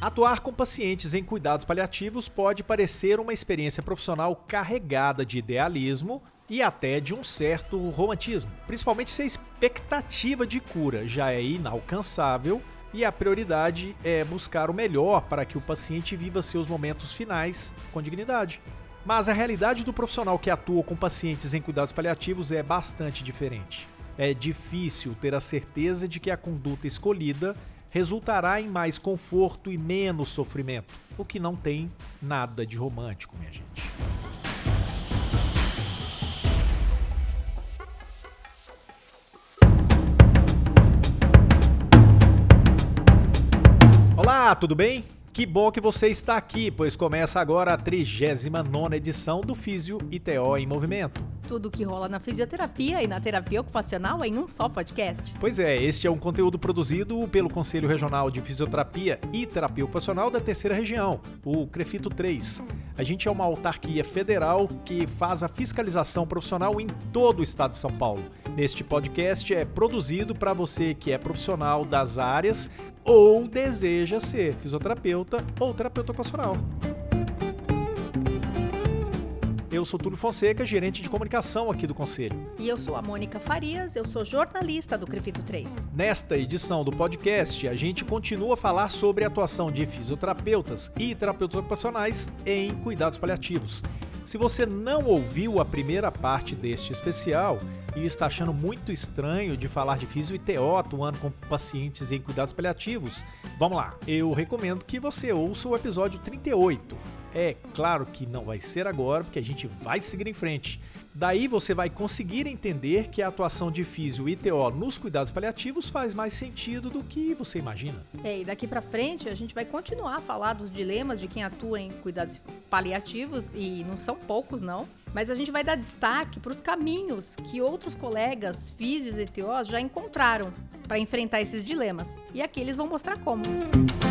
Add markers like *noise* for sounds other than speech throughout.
Atuar com pacientes em cuidados paliativos pode parecer uma experiência profissional carregada de idealismo e até de um certo romantismo, principalmente se a expectativa de cura já é inalcançável e a prioridade é buscar o melhor para que o paciente viva seus momentos finais com dignidade. Mas a realidade do profissional que atua com pacientes em cuidados paliativos é bastante diferente. É difícil ter a certeza de que a conduta escolhida resultará em mais conforto e menos sofrimento, o que não tem nada de romântico, minha gente. Olá, tudo bem? Que bom que você está aqui, pois começa agora a 39 edição do Físio ITO em Movimento. Tudo que rola na fisioterapia e na terapia ocupacional em um só podcast. Pois é, este é um conteúdo produzido pelo Conselho Regional de Fisioterapia e Terapia Ocupacional da Terceira Região, o CREFITO 3. A gente é uma autarquia federal que faz a fiscalização profissional em todo o estado de São Paulo. Neste podcast é produzido para você que é profissional das áreas ou deseja ser fisioterapeuta ou terapeuta ocupacional. Eu sou Túlio Fonseca, gerente de comunicação aqui do Conselho. E eu sou a Mônica Farias, eu sou jornalista do Crefito 3. Nesta edição do podcast, a gente continua a falar sobre a atuação de fisioterapeutas e terapeutas ocupacionais em cuidados paliativos. Se você não ouviu a primeira parte deste especial e está achando muito estranho de falar de fisio e TO atuando com pacientes em cuidados paliativos, vamos lá. Eu recomendo que você ouça o episódio 38 é claro que não vai ser agora, porque a gente vai seguir em frente. Daí você vai conseguir entender que a atuação de físio e TO nos cuidados paliativos faz mais sentido do que você imagina. É, e daqui para frente a gente vai continuar a falar dos dilemas de quem atua em cuidados paliativos e não são poucos não, mas a gente vai dar destaque para os caminhos que outros colegas físios e TOs já encontraram para enfrentar esses dilemas. E aqui eles vão mostrar como. eu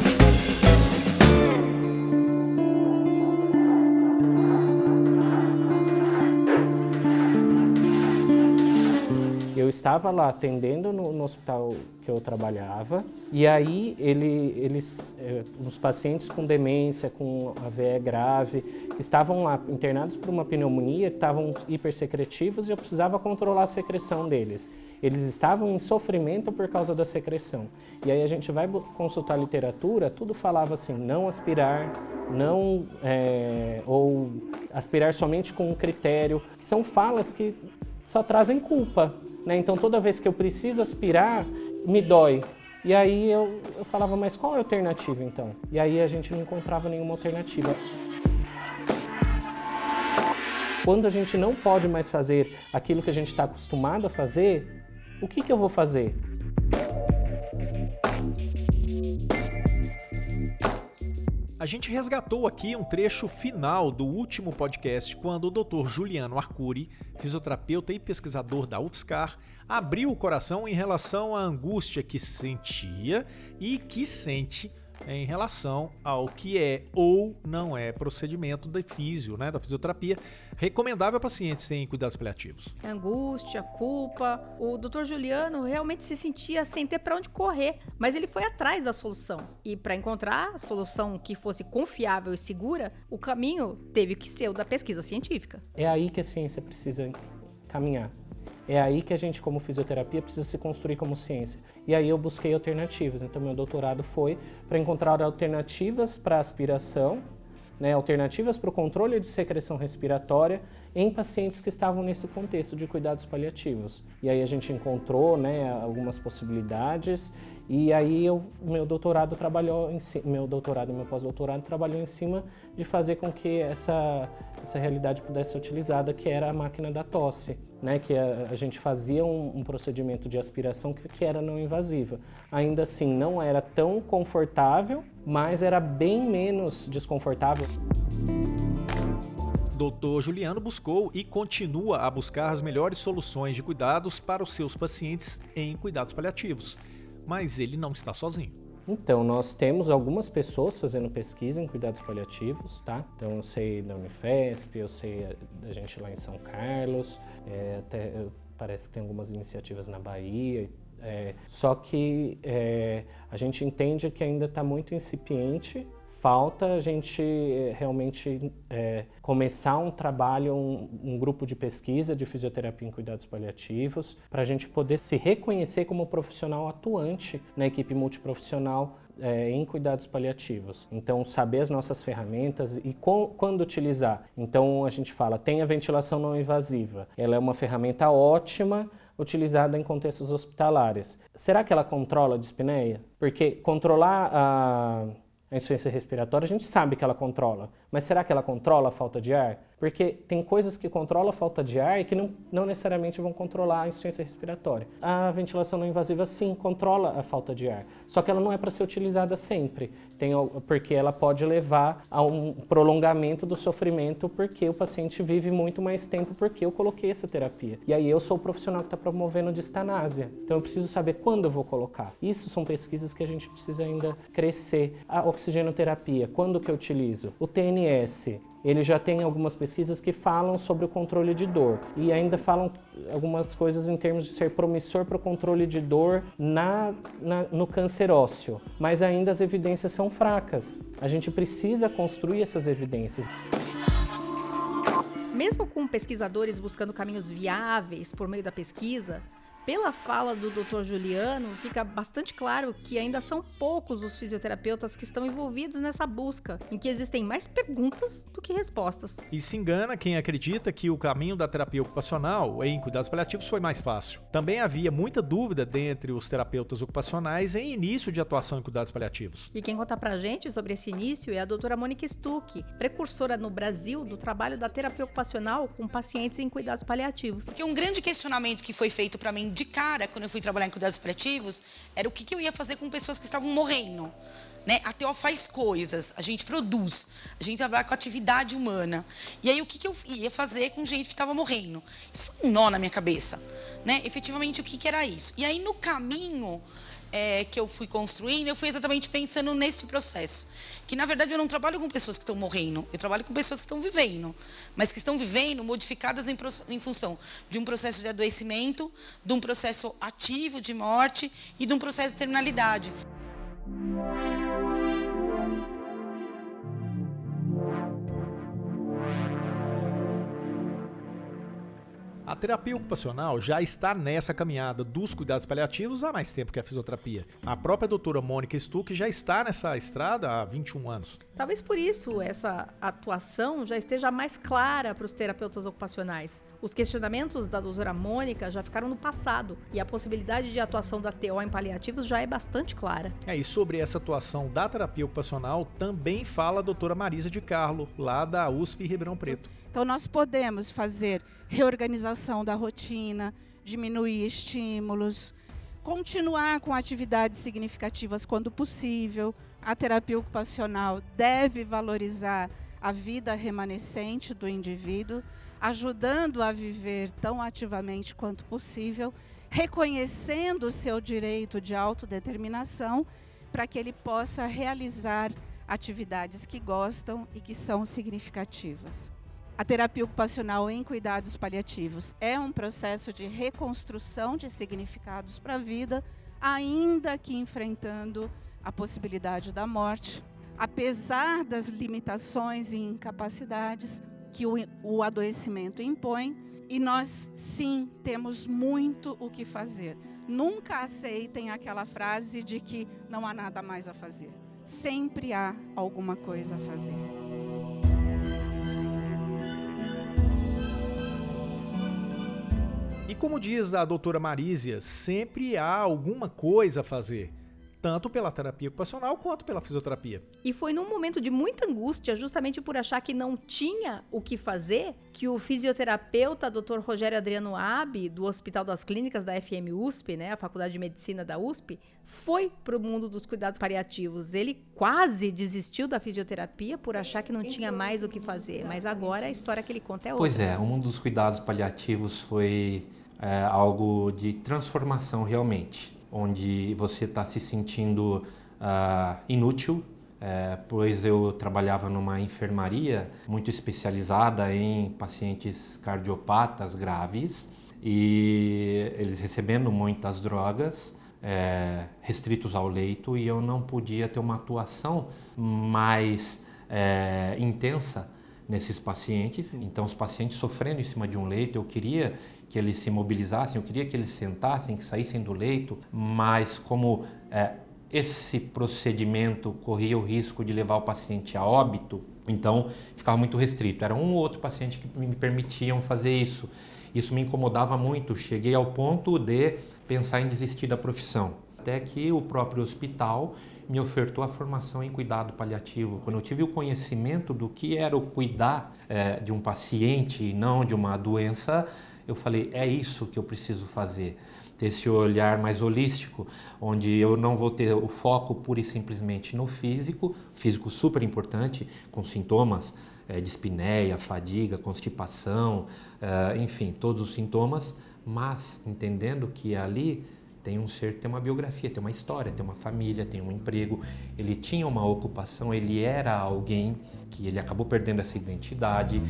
estava lá atendendo no, no, hospital que eu trabalhava e aí ele, eles, eh, os pacientes com demência, com AVE grave, que estavam lá internados por uma pneumonia, estavam hipersecretivos e eu precisava controlar a secreção deles. Eles estavam em sofrimento por causa da secreção. E aí a gente vai consultar literatura, tudo falava assim, não aspirar, não é, ou aspirar somente com um critério. São falas que só trazem culpa. Né? Então toda vez que eu preciso aspirar, me dói. E aí eu, eu falava, mas qual é a alternativa então? E aí a gente não encontrava nenhuma alternativa. Quando a gente não pode mais fazer aquilo que a gente está acostumado a fazer, o que, que eu vou fazer? Gente resgatou aqui um trecho final do último podcast quando o Dr. Juliano Arcuri, fisioterapeuta e pesquisador da UFSCar, abriu o coração em relação à angústia que sentia e que sente em relação ao que é ou não é procedimento da físio, né, da fisioterapia, recomendável a pacientes em cuidados paliativos. Angústia, culpa. O Dr. Juliano realmente se sentia sem ter para onde correr, mas ele foi atrás da solução. E para encontrar a solução que fosse confiável e segura, o caminho teve que ser o da pesquisa científica. É aí que a ciência precisa caminhar. É aí que a gente, como fisioterapia, precisa se construir como ciência. E aí eu busquei alternativas. Então, meu doutorado foi para encontrar alternativas para aspiração, né, alternativas para o controle de secreção respiratória em pacientes que estavam nesse contexto de cuidados paliativos. E aí a gente encontrou né, algumas possibilidades e aí eu, meu doutorado trabalhou em meu doutorado e meu pós-doutorado trabalhou em cima de fazer com que essa essa realidade pudesse ser utilizada, que era a máquina da tosse, né? Que a, a gente fazia um, um, procedimento de aspiração que, que era não invasiva. Ainda assim, não era tão confortável, mas era bem menos desconfortável. Dr. Juliano buscou e continua a buscar as melhores soluções de cuidados para os seus pacientes em cuidados paliativos mas ele não está sozinho. Então, nós temos algumas pessoas fazendo pesquisa em cuidados paliativos, tá? Então, eu sei da Unifesp, eu sei da gente lá em São Carlos, é, até parece que tem algumas iniciativas na Bahia É, só que é, a gente entende que ainda está muito incipiente falta a gente eh, realmente é, começar um trabalho, um, um, grupo de pesquisa de fisioterapia em cuidados paliativos, para a gente poder se reconhecer como profissional atuante na equipe multiprofissional é, em cuidados paliativos. Então, saber as nossas ferramentas e com, quando utilizar. Então, a gente fala, tem a ventilação não invasiva. Ela é uma ferramenta ótima utilizada em contextos hospitalares. Será que ela controla a dispneia? Porque controlar a a insuficiência respiratória, a gente sabe que ela controla, mas será que ela controla a falta de ar? Porque tem coisas que controlam a falta de ar e que não, não necessariamente vão controlar a insuficiência respiratória. A ventilação não invasiva, sim, controla a falta de ar. Só que ela não é para ser utilizada sempre, tem, porque ela pode levar a um prolongamento do sofrimento, porque o paciente vive muito mais tempo porque eu coloquei essa terapia. E aí eu sou o profissional que está promovendo distanásia. Então eu preciso saber quando eu vou colocar. Isso são pesquisas que a gente precisa ainda crescer. A oxigenoterapia, quando que eu utilizo? O TNS, ele já tem algumas pesquisas que falam sobre o controle de dor e ainda falam algumas coisas em termos de ser promissor para o controle de dor na, na, no câncer ósseo, mas ainda as evidências são fracas. A gente precisa construir essas evidências. Mesmo com pesquisadores buscando caminhos viáveis por meio da pesquisa, pela fala do Dr. Juliano, fica bastante claro que ainda são poucos os fisioterapeutas que estão envolvidos nessa busca, em que existem mais perguntas do que respostas. E se engana quem acredita que o caminho da terapia ocupacional em cuidados paliativos foi mais fácil. Também havia muita dúvida dentre os terapeutas ocupacionais em início de atuação em cuidados paliativos. E quem conta pra gente sobre esse início é a doutora Mônica Stuck, precursora no Brasil do trabalho da terapia ocupacional com pacientes em cuidados paliativos. Que um grande questionamento que foi feito para mim de cara, quando eu fui trabalhar em cuidados paliativos, era o que, que eu ia fazer com pessoas que estavam morrendo. Né? A TO faz coisas, a gente produz, a gente trabalha com atividade humana. E aí, o que, que eu ia fazer com gente que estava morrendo? Isso foi um nó na minha cabeça. Né? Efetivamente, o que, que era isso? E aí, no caminho, é, que eu fui construindo, eu fui exatamente pensando nesse processo. Que, na verdade, eu não trabalho com pessoas que estão morrendo, eu trabalho com pessoas que estão vivendo. Mas que estão vivendo modificadas em, em função de um processo de adoecimento, de um processo ativo de morte e de um processo de terminalidade. A terapia ocupacional já está nessa caminhada dos cuidados paliativos há mais tempo que a fisioterapia. A própria doutora Mônica Stuck já está nessa estrada há 21 anos. Talvez por isso essa atuação já esteja mais clara para os terapeutas ocupacionais. Os questionamentos da doutora Mônica já ficaram no passado e a possibilidade de atuação da TO em paliativos já é bastante clara. É, e sobre essa atuação da terapia ocupacional também fala a doutora Marisa de Carlo, lá da USP Ribeirão Preto. Então, nós podemos fazer reorganização da rotina, diminuir estímulos, continuar com atividades significativas quando possível. A terapia ocupacional deve valorizar a vida remanescente do indivíduo, ajudando a viver tão ativamente quanto possível, reconhecendo o seu direito de autodeterminação para que ele possa realizar atividades que gostam e que são significativas. A terapia ocupacional em cuidados paliativos é um processo de reconstrução de significados para a vida, ainda que enfrentando a possibilidade da morte, apesar das limitações e incapacidades que o, o adoecimento impõe. E nós, sim, temos muito o que fazer. Nunca aceitem aquela frase de que não há nada mais a fazer. Sempre há alguma coisa a fazer. E como diz a doutora Marísia, sempre há alguma coisa a fazer tanto pela terapia ocupacional quanto pela fisioterapia. E foi num momento de muita angústia, justamente por achar que não tinha o que fazer, que o fisioterapeuta Dr. Rogério Adriano Abi, do Hospital das Clínicas da FM USP, né, a Faculdade de Medicina da USP, foi para o mundo dos cuidados paliativos. Ele quase desistiu da fisioterapia por achar que não tinha mais o que fazer, mas agora a história que ele conta é outra. Pois é, o mundo dos cuidados paliativos foi é, algo de transformação realmente onde você está se sentindo uh, inútil, é, pois eu trabalhava numa enfermaria muito especializada em pacientes cardiopatas graves e eles recebendo muitas drogas, é, restritos ao leito, e eu não podia ter uma atuação mais é, intensa nesses pacientes. Então, os pacientes sofrendo em cima de um leito, eu queria que eles se mobilizassem, eu queria que eles sentassem, que saíssem do leito, mas como é, esse procedimento corria o risco de levar o paciente a óbito, então ficava muito restrito. Era um ou outro paciente que me permitiam fazer isso. Isso me incomodava muito. Cheguei ao ponto de pensar em desistir da profissão. Até que o próprio hospital me ofertou a formação em cuidado paliativo. Quando eu tive o conhecimento do que era o cuidar é, de um paciente e não de uma doença, eu falei: é isso que eu preciso fazer. Ter esse olhar mais holístico, onde eu não vou ter o foco pura e simplesmente no físico, físico super importante, com sintomas é, de espinéia, fadiga, constipação, é, enfim, todos os sintomas, mas entendendo que ali tem um ser que tem uma biografia, tem uma história, tem uma família, tem um emprego. Ele tinha uma ocupação, ele era alguém que ele acabou perdendo essa identidade.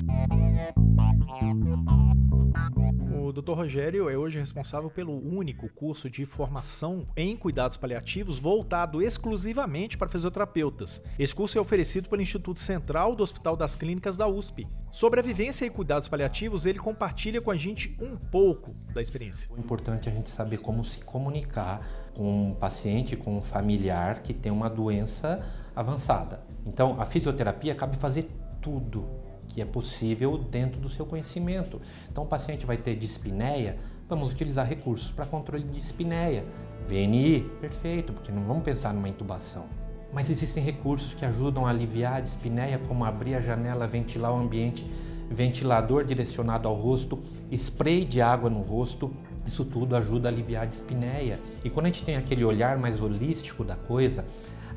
O Dr. Rogério é hoje responsável pelo único curso de formação em cuidados paliativos voltado exclusivamente para fisioterapeutas. Esse curso é oferecido pelo Instituto Central do Hospital das Clínicas da USP. Sobre a vivência e cuidados paliativos, ele compartilha com a gente um pouco da experiência. O importante é a gente saber como se comunicar com um paciente, com um familiar que tem uma doença avançada. Então, a fisioterapia cabe fazer tudo que é possível dentro do seu conhecimento. Então, o paciente vai ter dispneia, vamos utilizar recursos para controle de dispneia. VNI, perfeito, porque não vamos pensar numa intubação. Mas existem recursos que ajudam a aliviar a dispneia, como abrir a janela, ventilar o ambiente, ventilador direcionado ao rosto, spray de água no rosto. Isso tudo ajuda a aliviar a dispneia. E quando a gente tem aquele olhar mais holístico da coisa,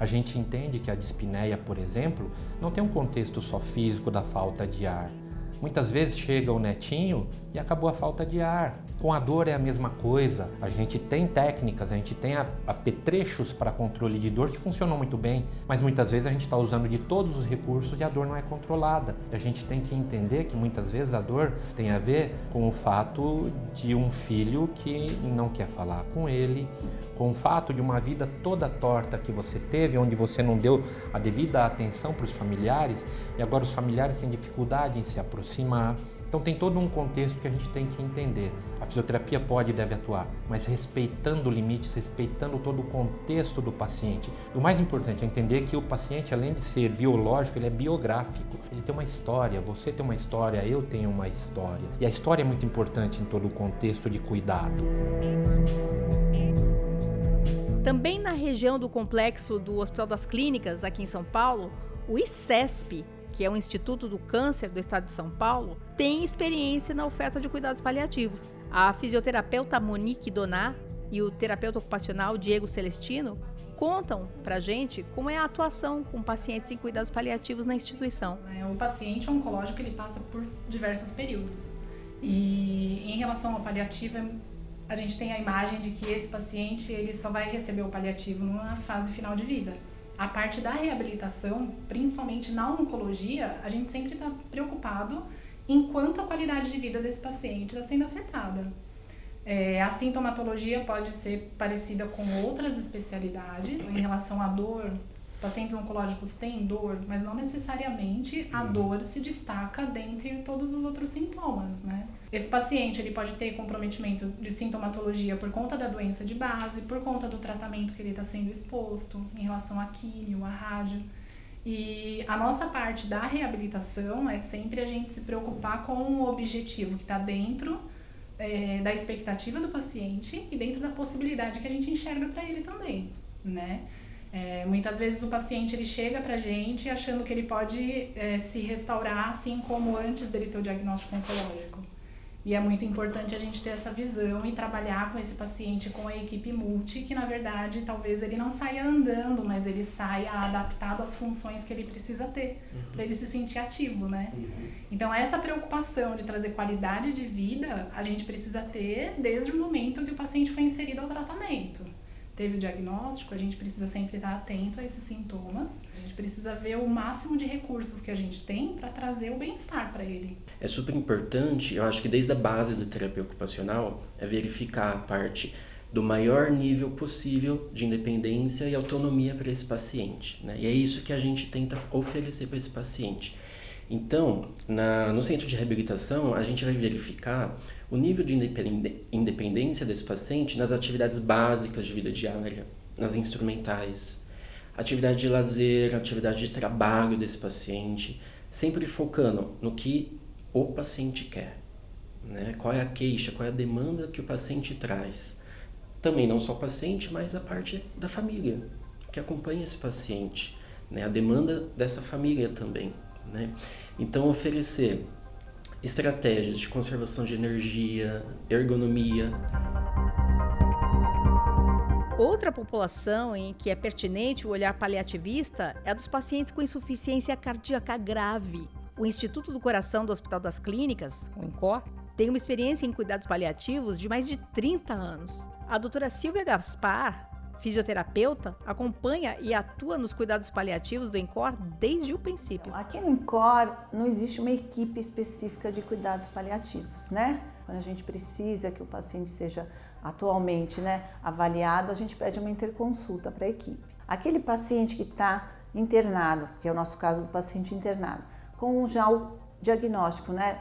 a gente entende que a dispneia, por exemplo, não tem um contexto só físico da falta de ar. Muitas vezes chega o netinho e acabou a falta de ar. Com a dor é a mesma coisa. A gente tem técnicas, a gente tem apetrechos para controle de dor que funcionam muito bem, mas muitas vezes a gente está usando de todos os recursos e a dor não é controlada. A gente tem que entender que muitas vezes a dor tem a ver com o fato de um filho que não quer falar com ele, com o fato de uma vida toda torta que você teve, onde você não deu a devida atenção para os familiares e agora os familiares têm dificuldade em se aproximar. Então tem todo um contexto que a gente tem que entender. A fisioterapia pode e deve atuar, mas respeitando limites, respeitando todo o contexto do paciente. E o mais importante é entender que o paciente, além de ser biológico, ele é biográfico. Ele tem uma história, você tem uma história, eu tenho uma história. E a história é muito importante em todo o contexto de cuidado. Também na região do complexo do Hospital das Clínicas, aqui em São Paulo, o ICESP, que é o Instituto do Câncer do Estado de São Paulo, tem experiência na oferta de cuidados paliativos. A fisioterapeuta Monique Donar e o terapeuta ocupacional Diego Celestino contam pra gente como é a atuação com pacientes em cuidados paliativos na instituição. É, o paciente oncológico ele passa por diversos períodos. E em relação ao paliativo, a gente tem a imagem de que esse paciente ele só vai receber o paliativo numa fase final de vida a parte da reabilitação, principalmente na oncologia, a gente sempre está preocupado enquanto a qualidade de vida desse paciente está sendo afetada. É, a sintomatologia pode ser parecida com outras especialidades em relação à dor. Os pacientes oncológicos têm dor, mas não necessariamente a uhum. dor se destaca dentre todos os outros sintomas, né? Esse paciente ele pode ter comprometimento de sintomatologia por conta da doença de base, por conta do tratamento que ele está sendo exposto em relação à químio, à rádio. E a nossa parte da reabilitação é sempre a gente se preocupar com o objetivo que está dentro é, da expectativa do paciente e dentro da possibilidade que a gente enxerga para ele também, né? É, muitas vezes o paciente ele chega para a gente achando que ele pode é, se restaurar assim como antes dele ter o diagnóstico oncológico. E é muito importante a gente ter essa visão e trabalhar com esse paciente, com a equipe multi, que na verdade talvez ele não saia andando, mas ele saia adaptado às funções que ele precisa ter, uhum. para ele se sentir ativo, né? Uhum. Então, essa preocupação de trazer qualidade de vida, a gente precisa ter desde o momento que o paciente foi inserido ao tratamento teve o diagnóstico, a gente precisa sempre estar atento a esses sintomas. A gente precisa ver o máximo de recursos que a gente tem para trazer o bem-estar para ele. É super importante, eu acho que desde a base da terapia ocupacional, é verificar a parte do maior nível possível de independência e autonomia para esse paciente. Né? E é isso que a gente tenta oferecer para esse paciente. Então, na, no centro de reabilitação, a gente vai verificar o nível de independência desse paciente nas atividades básicas de vida diária, nas instrumentais, atividade de lazer, atividade de trabalho desse paciente, sempre focando no que o paciente quer. Né? Qual é a queixa, qual é a demanda que o paciente traz. Também não só o paciente, mas a parte da família que acompanha esse paciente, né? a demanda dessa família também. Né? Então, oferecer estratégias de conservação de energia, ergonomia. Outra população em que é pertinente o olhar paliativista é a dos pacientes com insuficiência cardíaca grave. O Instituto do Coração do Hospital das Clínicas, o INCOR, tem uma experiência em cuidados paliativos de mais de 30 anos. A doutora Silvia Gaspar fisioterapeuta, acompanha e atua nos cuidados paliativos do ENCOR desde o princípio. Aqui no ENCOR não existe uma equipe específica de cuidados paliativos, né? Quando a gente precisa que o paciente seja atualmente né, avaliado, a gente pede uma interconsulta para a equipe. Aquele paciente que está internado, que é o nosso caso do paciente internado, com já o diagnóstico, né?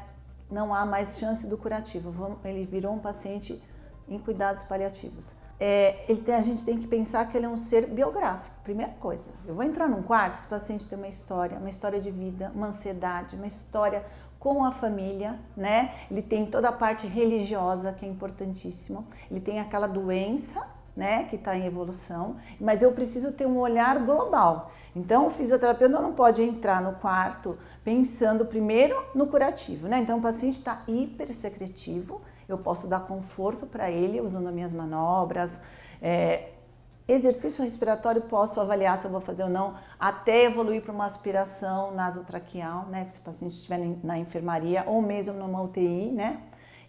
Não há mais chance do curativo, ele virou um paciente em cuidados paliativos é, tem, a gente tem que pensar que ele é um ser biográfico. Primeira coisa, eu vou entrar num quarto, esse paciente tem uma história, uma história de vida, uma ansiedade, uma história com a família, né? Ele tem toda a parte religiosa que é importantíssimo. Ele tem aquela doença, né, que está em evolução, mas eu preciso ter um olhar global. Então, o fisioterapeuta não pode entrar no quarto pensando primeiro no curativo, né? Então, o paciente está hipersecretivo, eu posso dar conforto para ele usando minhas manobras. É, exercício respiratório posso avaliar se eu vou fazer ou não, até evoluir para uma aspiração nasotraqueal, né? Se o paciente estiver na enfermaria ou mesmo numa UTI, né?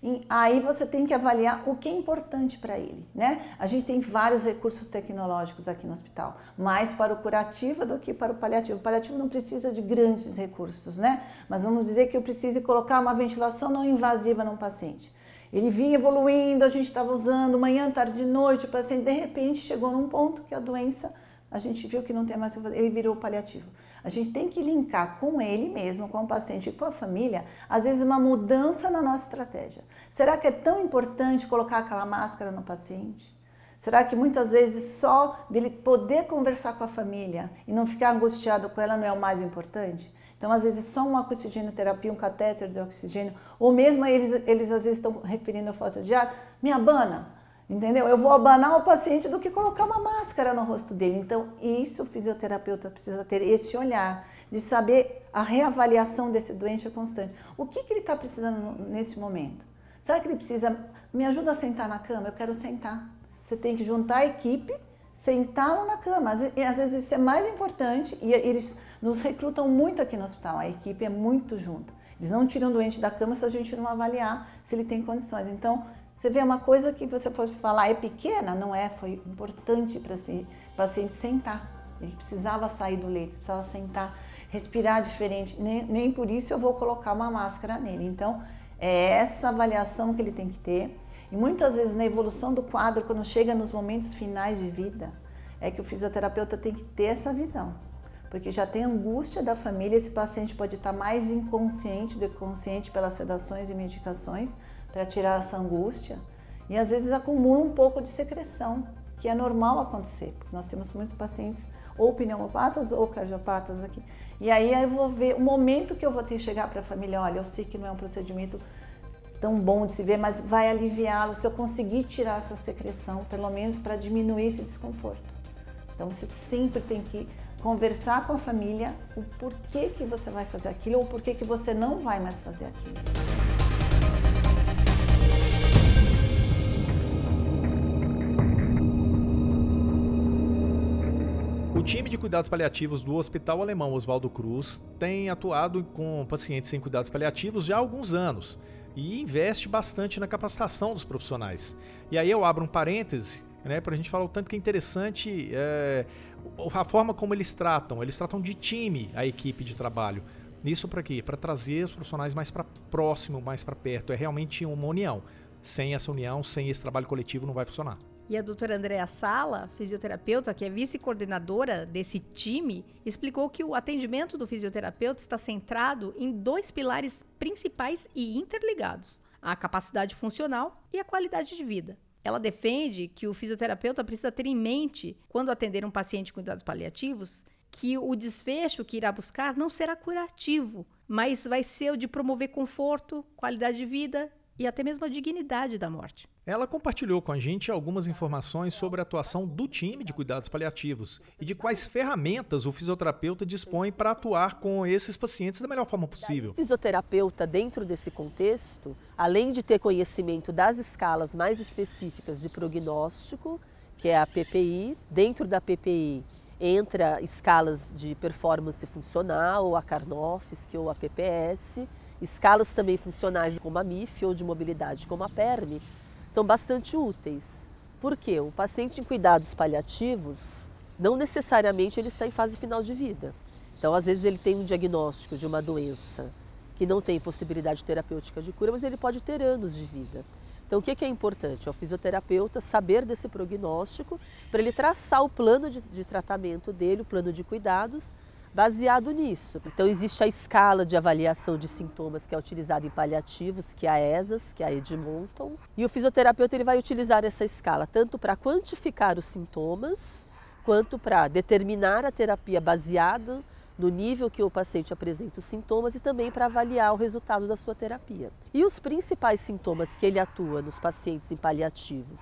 E aí você tem que avaliar o que é importante para ele, né? A gente tem vários recursos tecnológicos aqui no hospital, mais para o curativo do que para o paliativo. O paliativo não precisa de grandes recursos, né? Mas vamos dizer que eu precise colocar uma ventilação não invasiva num paciente. Ele vinha evoluindo, a gente estava usando manhã, tarde, noite, o paciente de repente chegou num ponto que a doença, a gente viu que não tem mais ele virou paliativo. A gente tem que linkar com ele mesmo, com o paciente e com a família, às vezes uma mudança na nossa estratégia. Será que é tão importante colocar aquela máscara no paciente? Será que muitas vezes só dele poder conversar com a família e não ficar angustiado com ela não é o mais importante? Então, às vezes, só uma oxigenoterapia, um catéter de oxigênio, ou mesmo eles, eles às vezes estão referindo a falta de ar, me abana, entendeu? Eu vou abanar o paciente do que colocar uma máscara no rosto dele. Então, isso o fisioterapeuta precisa ter esse olhar de saber a reavaliação desse doente é constante. O que, que ele está precisando nesse momento? Será que ele precisa, me ajuda a sentar na cama? Eu quero sentar. Você tem que juntar a equipe sentá-lo na cama. Às vezes isso é mais importante e eles nos recrutam muito aqui no hospital. A equipe é muito junta. Eles não tiram o doente da cama se a gente não avaliar se ele tem condições. Então, você vê uma coisa que você pode falar é pequena, não é? Foi importante para esse paciente sentar. Ele precisava sair do leito, precisava sentar, respirar diferente. Nem, nem por isso eu vou colocar uma máscara nele. Então, é essa avaliação que ele tem que ter. E muitas vezes na evolução do quadro, quando chega nos momentos finais de vida, é que o fisioterapeuta tem que ter essa visão. Porque já tem angústia da família, esse paciente pode estar mais inconsciente do que consciente pelas sedações e medicações para tirar essa angústia. E às vezes acumula um pouco de secreção, que é normal acontecer, porque nós temos muitos pacientes ou pneumopatas ou cardiopatas aqui. E aí eu vou ver o momento que eu vou ter que chegar para a família, olha, eu sei que não é um procedimento tão bom de se ver, mas vai aliviá-lo se eu conseguir tirar essa secreção, pelo menos para diminuir esse desconforto. Então você sempre tem que conversar com a família o porquê que você vai fazer aquilo ou porquê que você não vai mais fazer aquilo. O time de cuidados paliativos do Hospital Alemão Oswaldo Cruz tem atuado com pacientes em cuidados paliativos já há alguns anos e investe bastante na capacitação dos profissionais. E aí eu abro um parêntese né? Pra gente falar o tanto que é interessante é, a forma como eles tratam. Eles tratam de time a equipe de trabalho. Isso para quê? Para trazer os profissionais mais para próximo, mais para perto. É realmente uma união. Sem essa união, sem esse trabalho coletivo, não vai funcionar. E a doutora Andréa Sala, fisioterapeuta, que é vice-coordenadora desse time, explicou que o atendimento do fisioterapeuta está centrado em dois pilares principais e interligados: a capacidade funcional e a qualidade de vida. Ela defende que o fisioterapeuta precisa ter em mente, quando atender um paciente com cuidados paliativos, que o desfecho que irá buscar não será curativo, mas vai ser o de promover conforto, qualidade de vida e até mesmo a dignidade da morte. Ela compartilhou com a gente algumas informações sobre a atuação do time de cuidados paliativos e de quais ferramentas o fisioterapeuta dispõe para atuar com esses pacientes da melhor forma possível. O fisioterapeuta, dentro desse contexto, além de ter conhecimento das escalas mais específicas de prognóstico, que é a PPI, dentro da PPI entra escalas de performance funcional, a Karnofsky ou a PPS, Escalas também funcionais como a MIF ou de mobilidade como a PERME são bastante úteis. Por quê? O paciente em cuidados paliativos, não necessariamente ele está em fase final de vida. Então, às vezes ele tem um diagnóstico de uma doença que não tem possibilidade terapêutica de cura, mas ele pode ter anos de vida. Então, o que é importante? É o fisioterapeuta saber desse prognóstico para ele traçar o plano de, de tratamento dele, o plano de cuidados, baseado nisso. Então existe a escala de avaliação de sintomas que é utilizada em paliativos, que é a ESAS, que é a Edmonton, e o fisioterapeuta ele vai utilizar essa escala tanto para quantificar os sintomas, quanto para determinar a terapia baseada no nível que o paciente apresenta os sintomas e também para avaliar o resultado da sua terapia. E os principais sintomas que ele atua nos pacientes em paliativos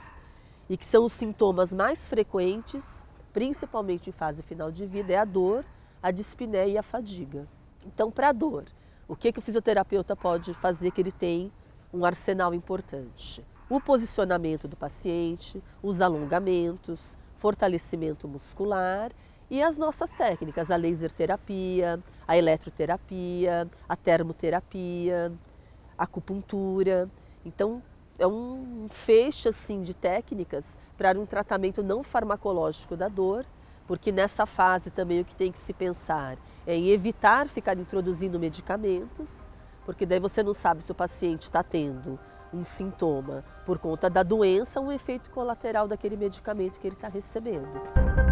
e que são os sintomas mais frequentes, principalmente em fase final de vida, é a dor, a dispneia e a fadiga. Então, para a dor, o que, que o fisioterapeuta pode fazer que ele tem um arsenal importante? O posicionamento do paciente, os alongamentos, fortalecimento muscular e as nossas técnicas, a laser terapia, a eletroterapia, a termoterapia, a acupuntura. Então, é um feixe assim de técnicas para um tratamento não farmacológico da dor porque nessa fase também o que tem que se pensar é em evitar ficar introduzindo medicamentos, porque daí você não sabe se o paciente está tendo um sintoma por conta da doença, um efeito colateral daquele medicamento que ele está recebendo.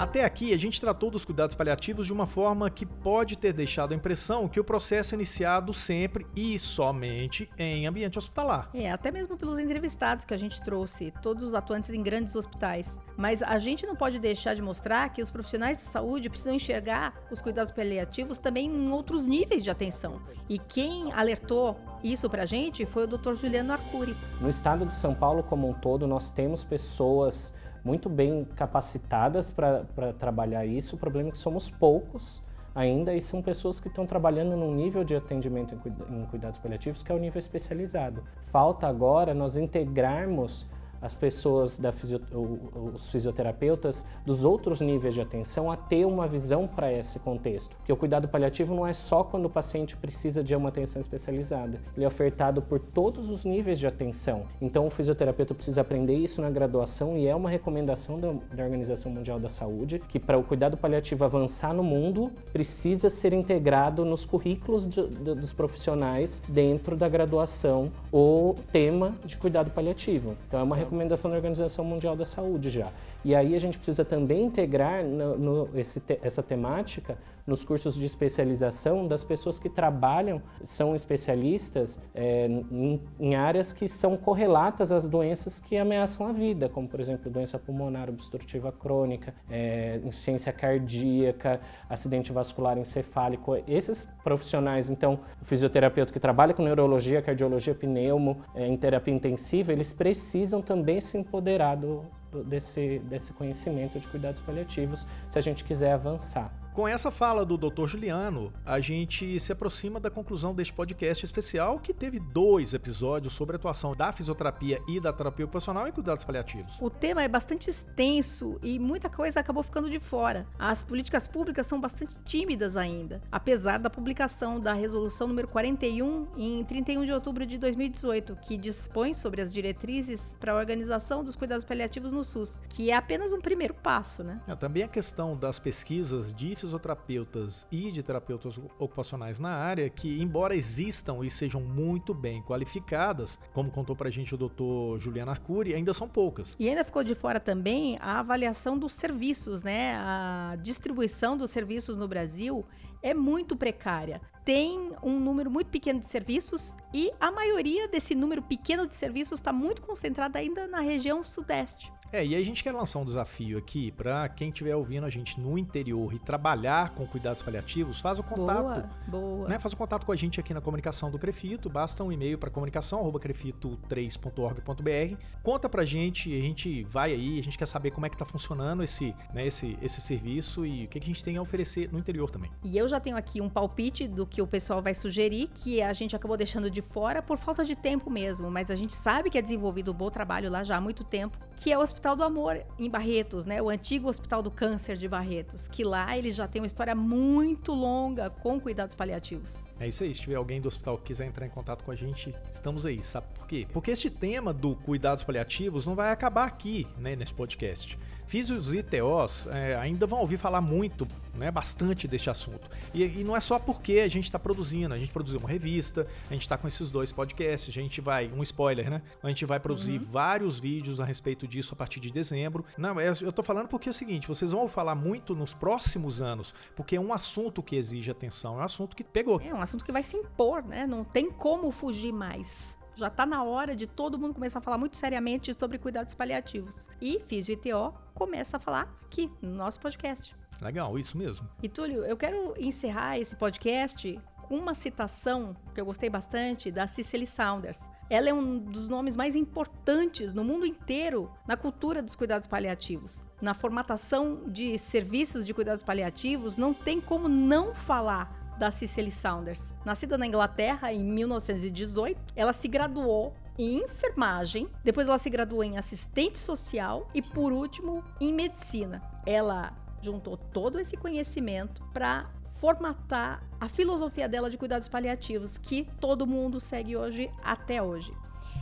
Até aqui, a gente tratou dos cuidados paliativos de uma forma que pode ter deixado a impressão que o processo é iniciado sempre e somente em ambiente hospitalar. É, até mesmo pelos entrevistados que a gente trouxe, todos os atuantes em grandes hospitais. Mas a gente não pode deixar de mostrar que os profissionais de saúde precisam enxergar os cuidados paliativos também em outros níveis de atenção. E quem alertou isso pra gente foi o Dr. Juliano Arcuri. No estado de São Paulo como um todo, nós temos pessoas muito bem capacitadas para trabalhar isso. O problema é que somos poucos ainda e são pessoas que estão trabalhando num nível de atendimento em cuidados paliativos que é o nível especializado. Falta agora nós integrarmos as pessoas, da os fisioterapeutas dos outros níveis de atenção a ter uma visão para esse contexto. Porque o cuidado paliativo não é só quando o paciente precisa de uma atenção especializada, ele é ofertado por todos os níveis de atenção. Então o fisioterapeuta precisa aprender isso na graduação e é uma recomendação da, da Organização Mundial da Saúde que para o cuidado paliativo avançar no mundo precisa ser integrado nos currículos de, de, dos profissionais dentro da graduação o tema de cuidado paliativo. Então é uma recomendação da Organização Mundial da Saúde já. E aí a gente precisa também integrar no, no, esse, essa temática nos cursos de especialização das pessoas que trabalham, são especialistas é, em, em, áreas que são correlatas às doenças que ameaçam a vida, como por exemplo doença pulmonar obstrutiva crônica, é, insuficiência cardíaca, acidente vascular encefálico. Esses profissionais, então, o fisioterapeuta que trabalha com neurologia, cardiologia, pneumo, é, em terapia intensiva, eles precisam também se empoderar do, desse, desse conhecimento de cuidados paliativos se a gente quiser avançar. Com essa fala do Dr. Juliano, a gente se aproxima da conclusão deste podcast especial que teve dois episódios sobre a atuação da fisioterapia e da terapia ocupacional em cuidados paliativos. O tema é bastante extenso e muita coisa acabou ficando de fora. As políticas públicas são bastante tímidas ainda, apesar da publicação da resolução número 41 em 31 de outubro de 2018, que dispõe sobre as diretrizes para a organização dos cuidados paliativos no SUS, que é apenas um primeiro passo, né? É, também a questão das pesquisas de fisioterapeutas e de terapeutas ocupacionais na área, que embora existam e sejam muito bem qualificadas, como contou pra gente o Dr. Juliano Arcuri, ainda são poucas. E ainda ficou de fora também a avaliação dos serviços, né? A distribuição dos serviços no Brasil é muito precária. Tem um número muito pequeno de serviços e a maioria desse número pequeno de serviços está muito concentrada ainda na região sudeste. É, e a gente quer lançar um desafio aqui para quem estiver ouvindo a gente no interior e trabalhar com cuidados paliativos, faz o contato. Boa, boa. Né, faz o contato com a gente aqui na comunicação do Crefito, basta um e-mail para comunicação crefito3.org.br. Conta pra gente, a gente vai aí, a gente quer saber como é que tá funcionando esse, né, esse, esse serviço e o que, que a gente tem a oferecer no interior também. E eu já tenho aqui um palpite do que o pessoal vai sugerir, que a gente acabou deixando de fora por falta de tempo mesmo, mas a gente sabe que é desenvolvido um bom trabalho lá já há muito tempo, que é o Hospital do Amor em Barretos, né? O antigo Hospital do Câncer de Barretos, que lá eles já têm uma história muito longa com cuidados paliativos. É isso aí, se tiver alguém do hospital que quiser entrar em contato com a gente, estamos aí, sabe por quê? Porque este tema do cuidados paliativos não vai acabar aqui, né, nesse podcast. Físios e TOs é, ainda vão ouvir falar muito, né, bastante deste assunto. E, e não é só porque a gente está produzindo, a gente produziu uma revista, a gente está com esses dois podcasts, a gente vai, um spoiler, né? A gente vai produzir uhum. vários vídeos a respeito disso a partir de dezembro. Não, eu tô falando porque é o seguinte, vocês vão falar muito nos próximos anos, porque é um assunto que exige atenção, é um assunto que pegou. É um assunto que vai se impor, né? Não tem como fugir mais. Já está na hora de todo mundo começar a falar muito seriamente sobre cuidados paliativos. E Físio ITO começa a falar aqui no nosso podcast. Legal, isso mesmo. E Túlio, eu quero encerrar esse podcast com uma citação que eu gostei bastante da Cicely Saunders. Ela é um dos nomes mais importantes no mundo inteiro na cultura dos cuidados paliativos. Na formatação de serviços de cuidados paliativos, não tem como não falar da Cicely Saunders. Nascida na Inglaterra em 1918, ela se graduou em enfermagem, depois ela se graduou em assistente social e por último em medicina. Ela juntou todo esse conhecimento para formatar a filosofia dela de cuidados paliativos que todo mundo segue hoje até hoje.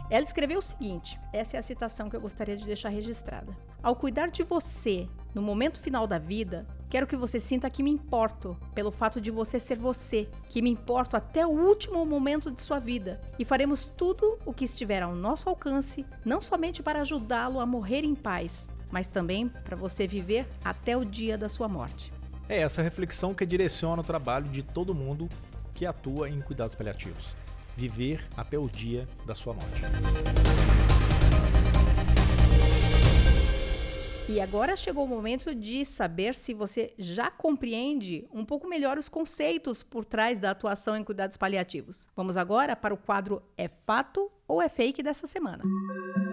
Ela escreveu o seguinte: essa é a citação que eu gostaria de deixar registrada. Ao cuidar de você no momento final da vida, quero que você sinta que me importo pelo fato de você ser você, que me importo até o último momento de sua vida e faremos tudo o que estiver ao nosso alcance, não somente para ajudá-lo a morrer em paz, mas também para você viver até o dia da sua morte. É essa reflexão que direciona o trabalho de todo mundo que atua em cuidados paliativos. Viver até o dia da sua morte. E agora chegou o momento de saber se você já compreende um pouco melhor os conceitos por trás da atuação em cuidados paliativos. Vamos agora para o quadro É Fato ou É Fake dessa semana. E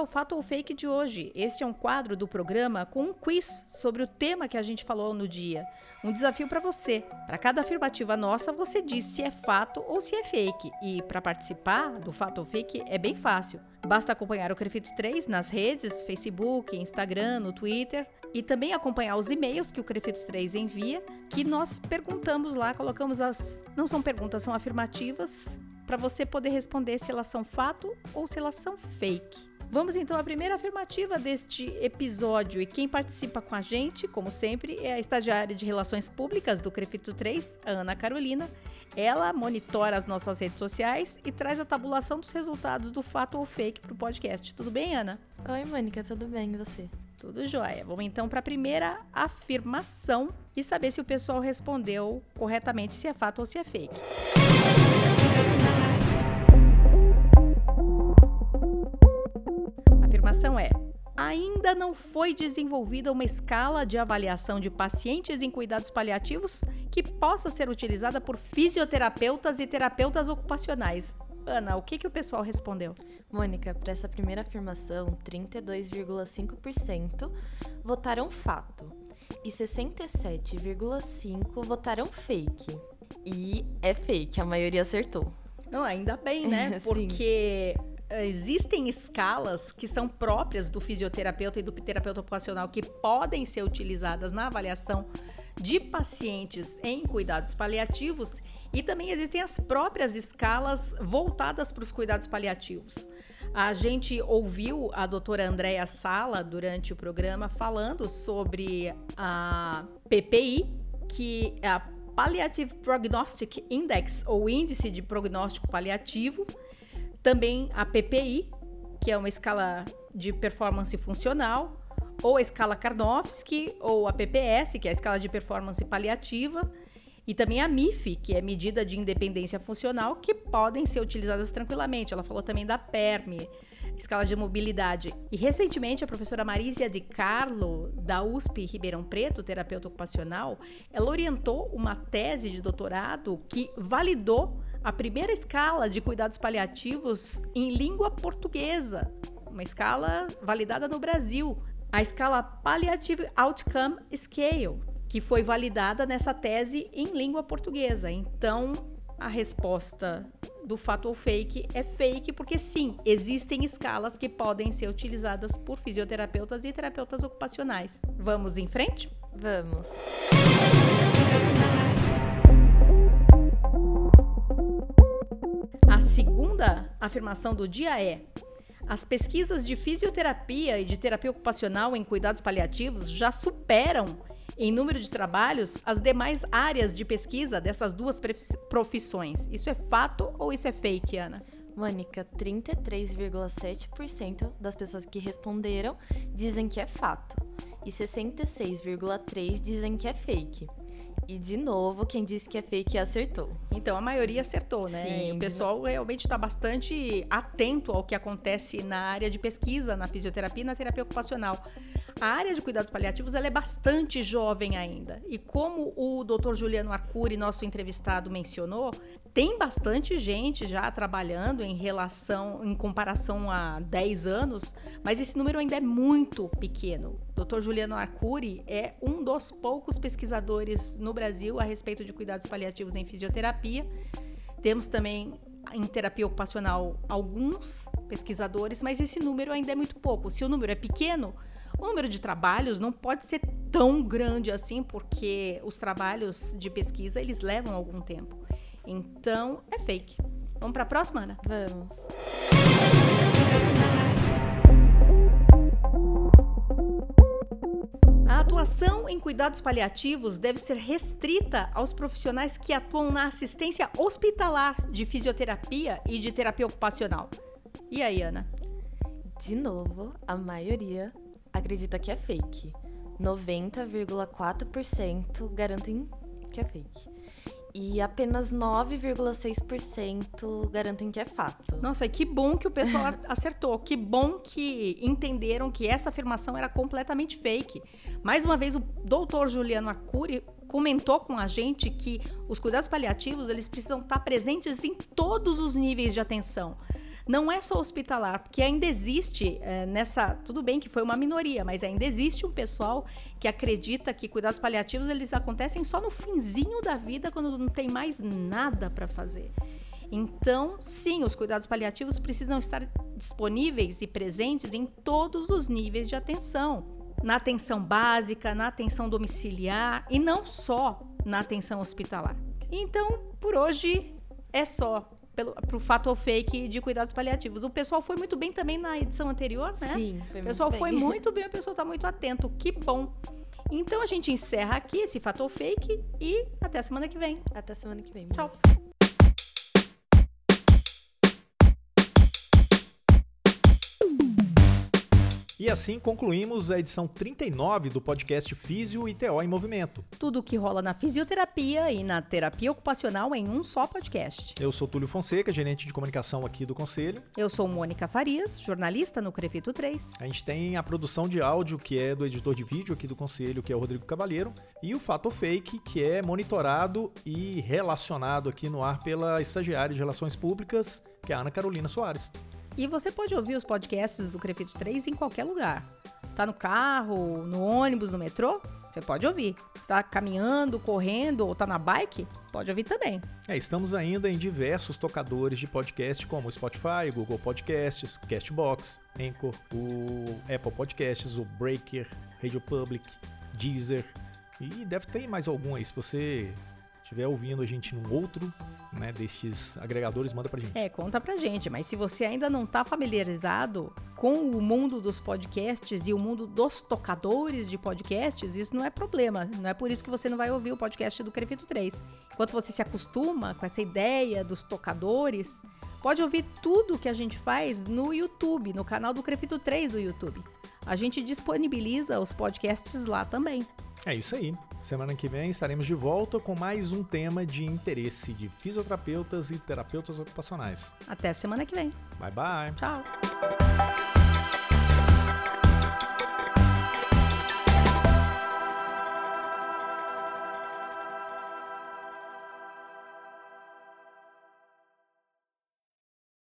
ao Fato ou Fake de hoje. Este é um quadro do programa com um quiz sobre o tema que a gente falou no dia. Um desafio para você. Para cada afirmativa nossa, você diz se é fato ou se é fake. E para participar do Fato ou Fake é bem fácil. Basta acompanhar o Crefito 3 nas redes, Facebook, Instagram, no Twitter e também acompanhar os e-mails que o Crefito 3 envia, que nós perguntamos lá, colocamos as não são perguntas, são afirmativas para você poder responder se elas são fato ou se elas são fake. Vamos então à primeira afirmativa deste episódio. E quem participa com a gente, como sempre, é a estagiária de Relações Públicas do Crefito 3, a Ana Carolina. Ela monitora as nossas redes sociais e traz a tabulação dos resultados do fato ou fake para o podcast. Tudo bem, Ana? Oi, Mônica, tudo bem e você? Tudo jóia. Vamos então para a primeira afirmação e saber se o pessoal respondeu corretamente se é fato ou se é fake. Afirmação é: ainda não foi desenvolvida uma escala de avaliação de pacientes em cuidados paliativos que possa ser utilizada por fisioterapeutas e terapeutas ocupacionais. Ana, o que, que o pessoal respondeu? Mônica, para essa primeira afirmação, 32,5% votaram fato e 67,5% votaram fake. E é fake, a maioria acertou. Não, ainda bem, né? *laughs* Porque existem escalas que são próprias do fisioterapeuta e do terapeuta ocupacional que podem ser utilizadas na avaliação de pacientes em cuidados paliativos e também existem as próprias escalas voltadas para os cuidados paliativos. A gente ouviu a doutora Andréa Sala durante o programa falando sobre a PPI, que é a Palliative Prognostic Index, ou Índice de Prognóstico Paliativo, também a PPI, que é uma escala de performance funcional, ou a escala Karnofsky, ou a PPS, que é a escala de performance paliativa, e também a MIF, que é medida de independência funcional, que podem ser utilizadas tranquilamente. Ela falou também da PERM, escala de mobilidade. E recentemente a professora Marísia de Carlo, da USP Ribeirão Preto, terapeuta ocupacional, ela orientou uma tese de doutorado que validou a primeira escala de cuidados paliativos em língua portuguesa, uma escala validada no Brasil, a escala Palliative Outcome Scale, que foi validada nessa tese em língua portuguesa. Então, a resposta do fato ou fake é fake, porque sim, existem escalas que podem ser utilizadas por fisioterapeutas e terapeutas ocupacionais. Vamos em frente? Vamos. A segunda afirmação do dia é: as pesquisas de fisioterapia e de terapia ocupacional em cuidados paliativos já superam em número de trabalhos as demais áreas de pesquisa dessas duas profissões. Isso é fato ou isso é fake, Ana? Mônica, 33,7% das pessoas que responderam dizem que é fato e 66,3% dizem que é fake. E de novo, quem disse que é fake acertou. Então a maioria acertou, né? Sim, o pessoal realmente está bastante atento ao que acontece na área de pesquisa, na fisioterapia e na terapia ocupacional. A área de cuidados paliativos ela é bastante jovem ainda. E como o Dr. Juliano Arcuri, nosso entrevistado, mencionou, tem bastante gente já trabalhando em relação, em comparação a 10 anos, mas esse número ainda é muito pequeno. Dr. Juliano Arcuri é um dos poucos pesquisadores no Brasil a respeito de cuidados paliativos em fisioterapia. Temos também em terapia ocupacional alguns pesquisadores, mas esse número ainda é muito pouco. Se o número é pequeno, o número de trabalhos não pode ser tão grande assim, porque os trabalhos de pesquisa eles levam algum tempo. Então, é fake. Vamos para a próxima, Ana? Vamos. A atuação em cuidados paliativos deve ser restrita aos profissionais que atuam na assistência hospitalar de fisioterapia e de terapia ocupacional. E aí, Ana? De novo, a maioria acredita que é fake. 90,4% garantem que é fake e apenas 9,6% garantem que é fato. Nossa, e que bom que o pessoal *laughs* acertou. Que bom que entenderam que essa afirmação era completamente fake. Mais uma vez, o doutor Juliano Arcuri comentou com a gente que os cuidados paliativos eles precisam estar presentes em todos os níveis de atenção não é só hospitalar, porque ainda existe é, nessa. Tudo bem que foi uma minoria, mas ainda existe um pessoal que acredita que cuidados paliativos eles acontecem só no finzinho da vida, quando não tem mais nada para fazer. Então, sim, os cuidados paliativos precisam estar disponíveis e presentes em todos os níveis de atenção. Na atenção básica, na atenção domiciliar e não só na atenção hospitalar. Então, por hoje é só pelo, pro fato ou fake de cuidados paliativos. O pessoal foi muito bem também na edição anterior, né? Sim, foi O pessoal muito foi bem. *laughs* muito bem, o pessoal tá muito atento. Que bom. Então a gente encerra aqui esse fato ou fake e até a semana que vem. Até semana que vem. Tchau. E assim concluímos a edição 39 do podcast Físio e TO em Movimento. Tudo o que rola na fisioterapia e na terapia ocupacional em um só podcast. Eu sou Túlio Fonseca, gerente de comunicação aqui do Conselho. Eu sou Mônica Farias, jornalista no Crefito 3. A gente tem a produção de áudio, que é do editor de vídeo aqui do Conselho, que é o Rodrigo Cavalheiro, e o Fato ou Fake, que é monitorado e relacionado aqui no ar pela estagiária de Relações Públicas, que é a Ana Carolina Soares. E você pode ouvir os podcasts do Crefito 3 em qualquer lugar. Tá no carro, no ônibus, no metrô? Você pode ouvir. Está caminhando, correndo ou tá na bike? Pode ouvir também. É, estamos ainda em diversos tocadores de podcast como Spotify, Google Podcasts, Castbox, Anchor, o Apple Podcasts, o Breaker, Radio Public, Deezer e deve ter mais algum aí. Se você estiver ouvindo a gente num outro, né, destes agregadores, manda pra gente. É, conta pra gente. Mas se você ainda não tá familiarizado com o mundo dos podcasts e o mundo dos tocadores de podcasts, isso não é problema. Não é por isso que você não vai ouvir o podcast do Crefito 3. Enquanto você se acostuma com essa ideia dos tocadores, pode ouvir tudo que a gente faz no YouTube, no canal do Crefito 3 do YouTube. A gente disponibiliza os podcasts lá também. É isso aí. Semana que vem estaremos de volta com mais um tema de interesse de fisioterapeutas e terapeutas ocupacionais. Até semana que vem. Bye bye. Tchau.